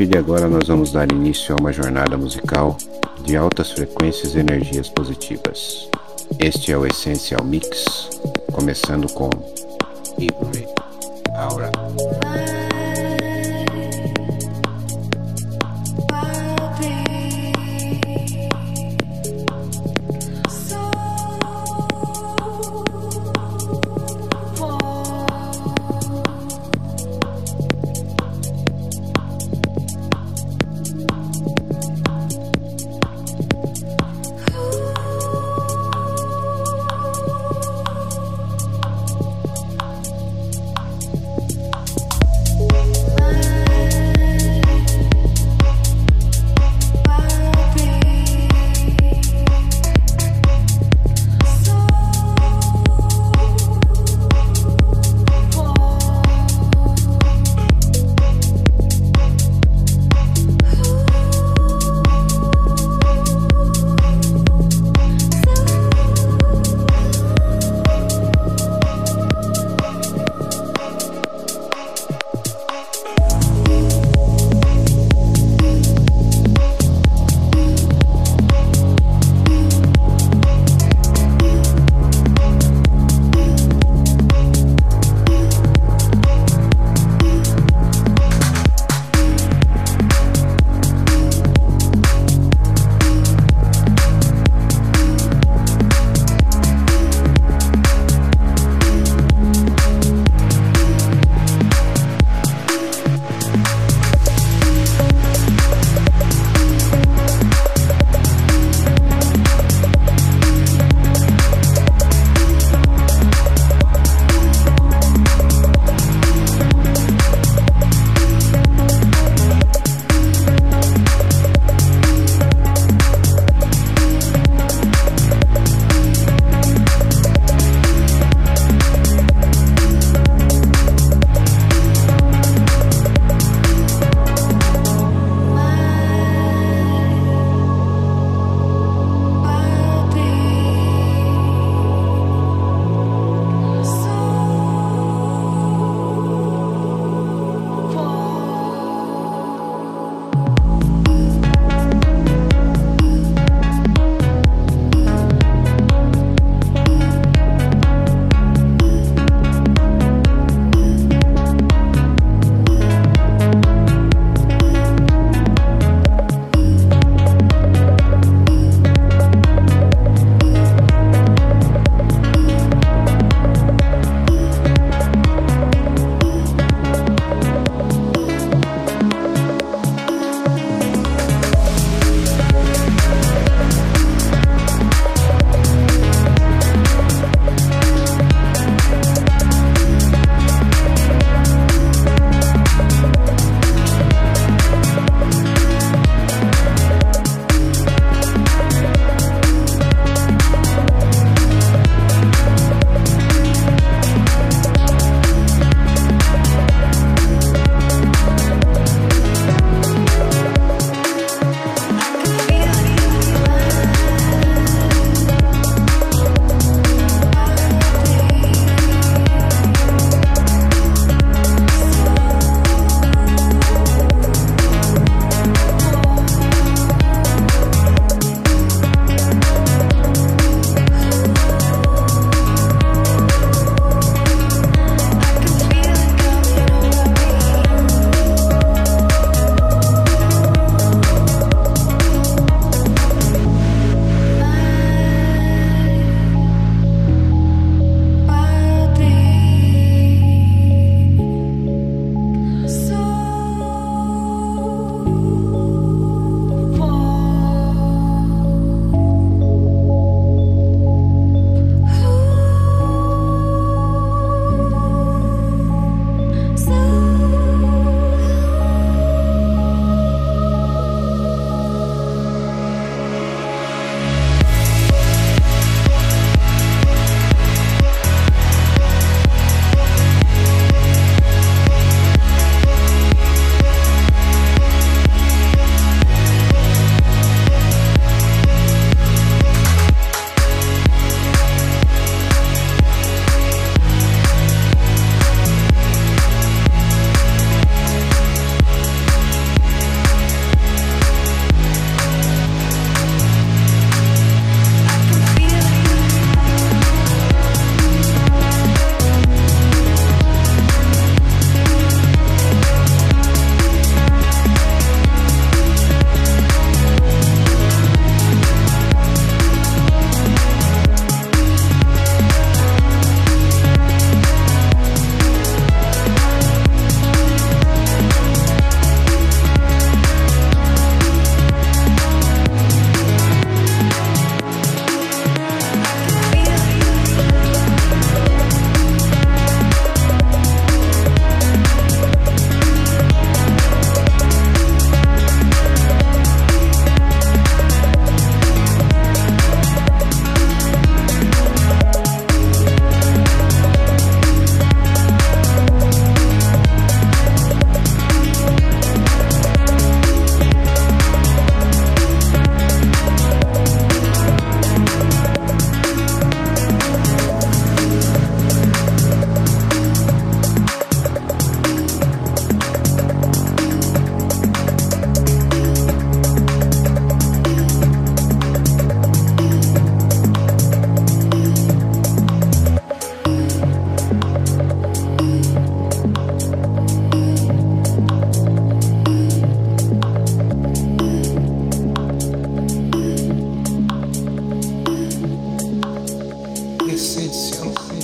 partir de agora nós vamos dar início a uma jornada musical de altas frequências e energias positivas. Este é o Essential Mix, começando com essência.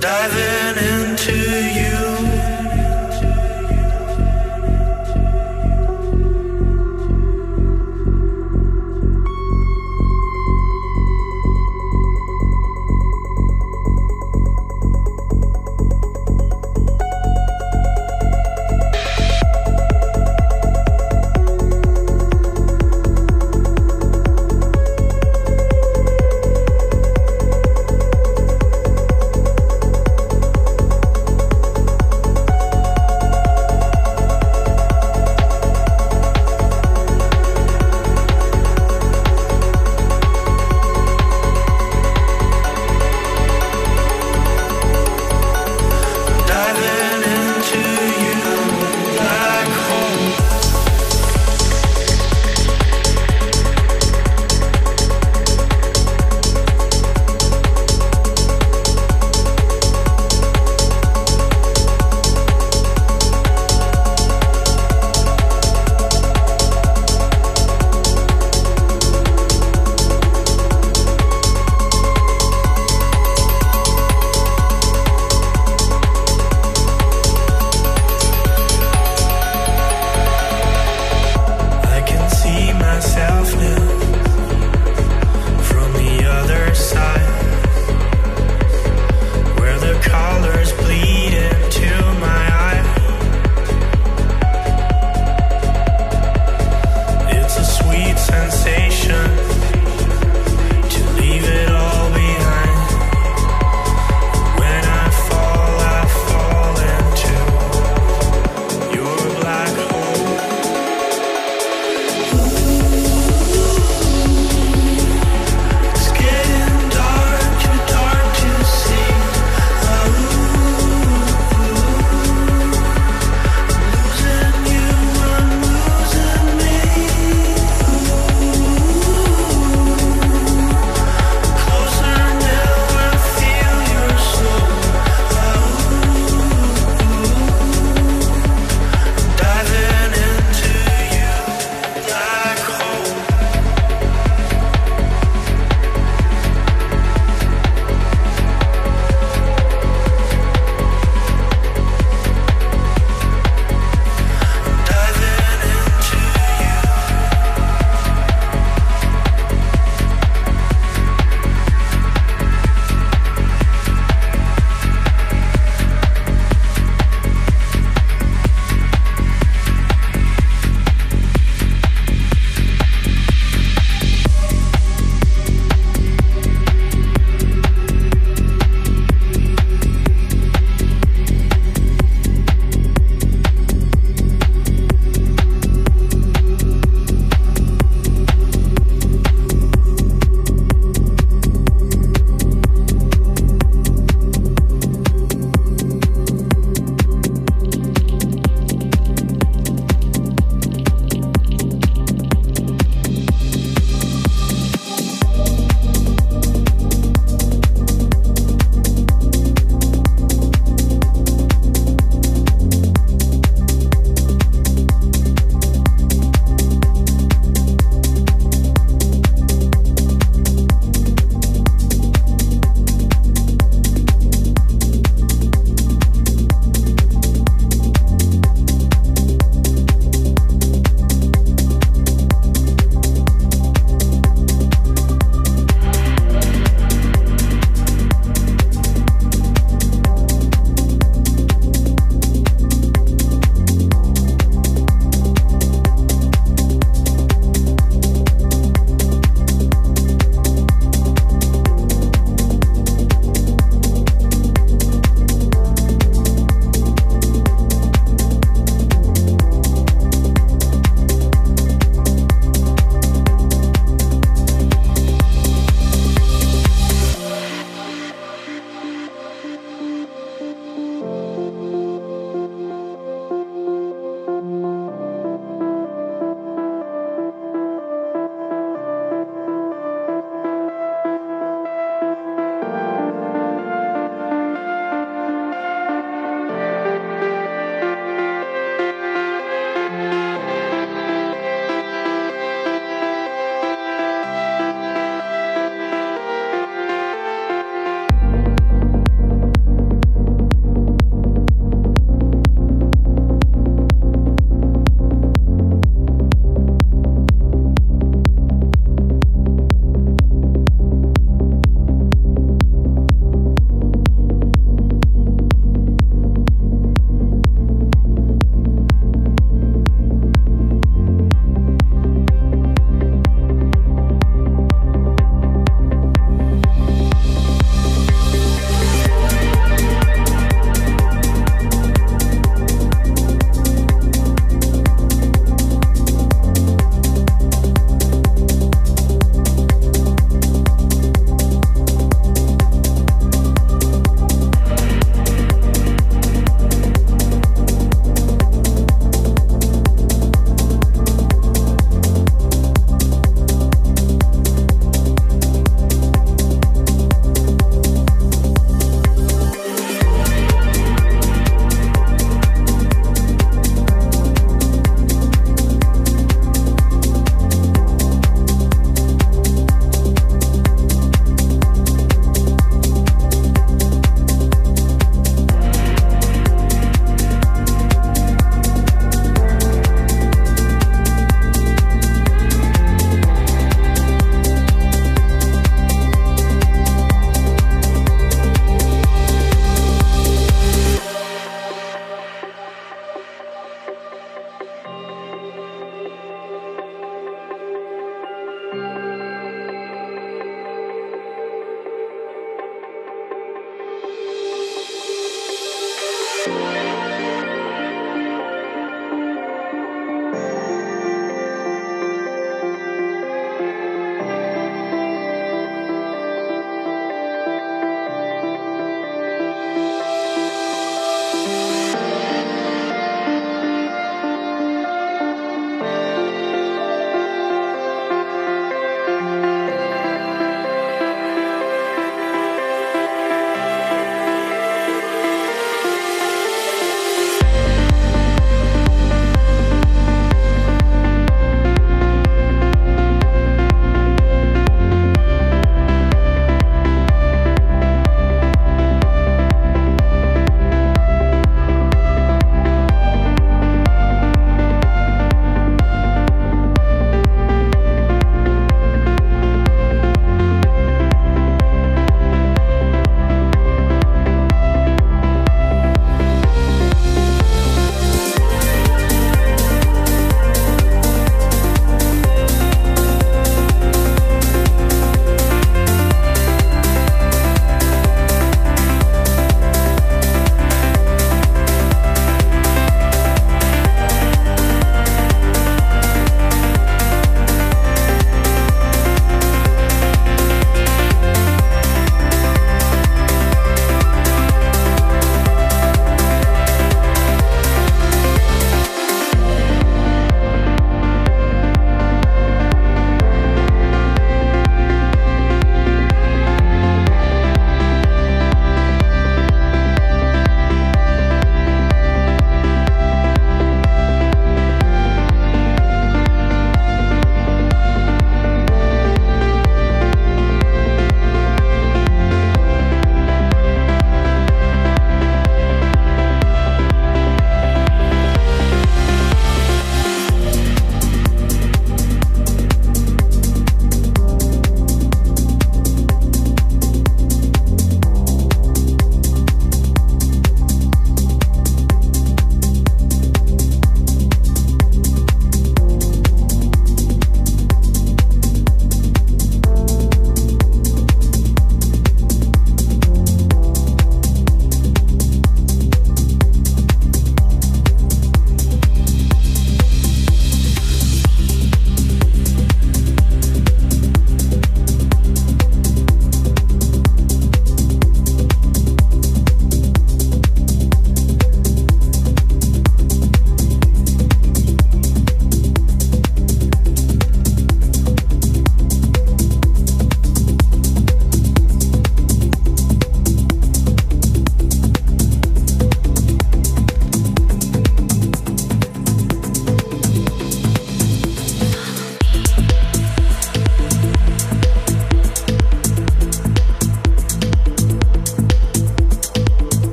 diving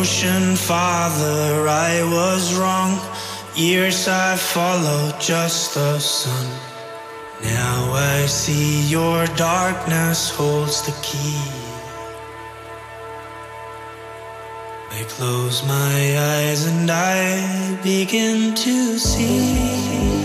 Ocean father, I was wrong. Years I followed just the sun. Now I see your darkness holds the key. I close my eyes and I begin to see.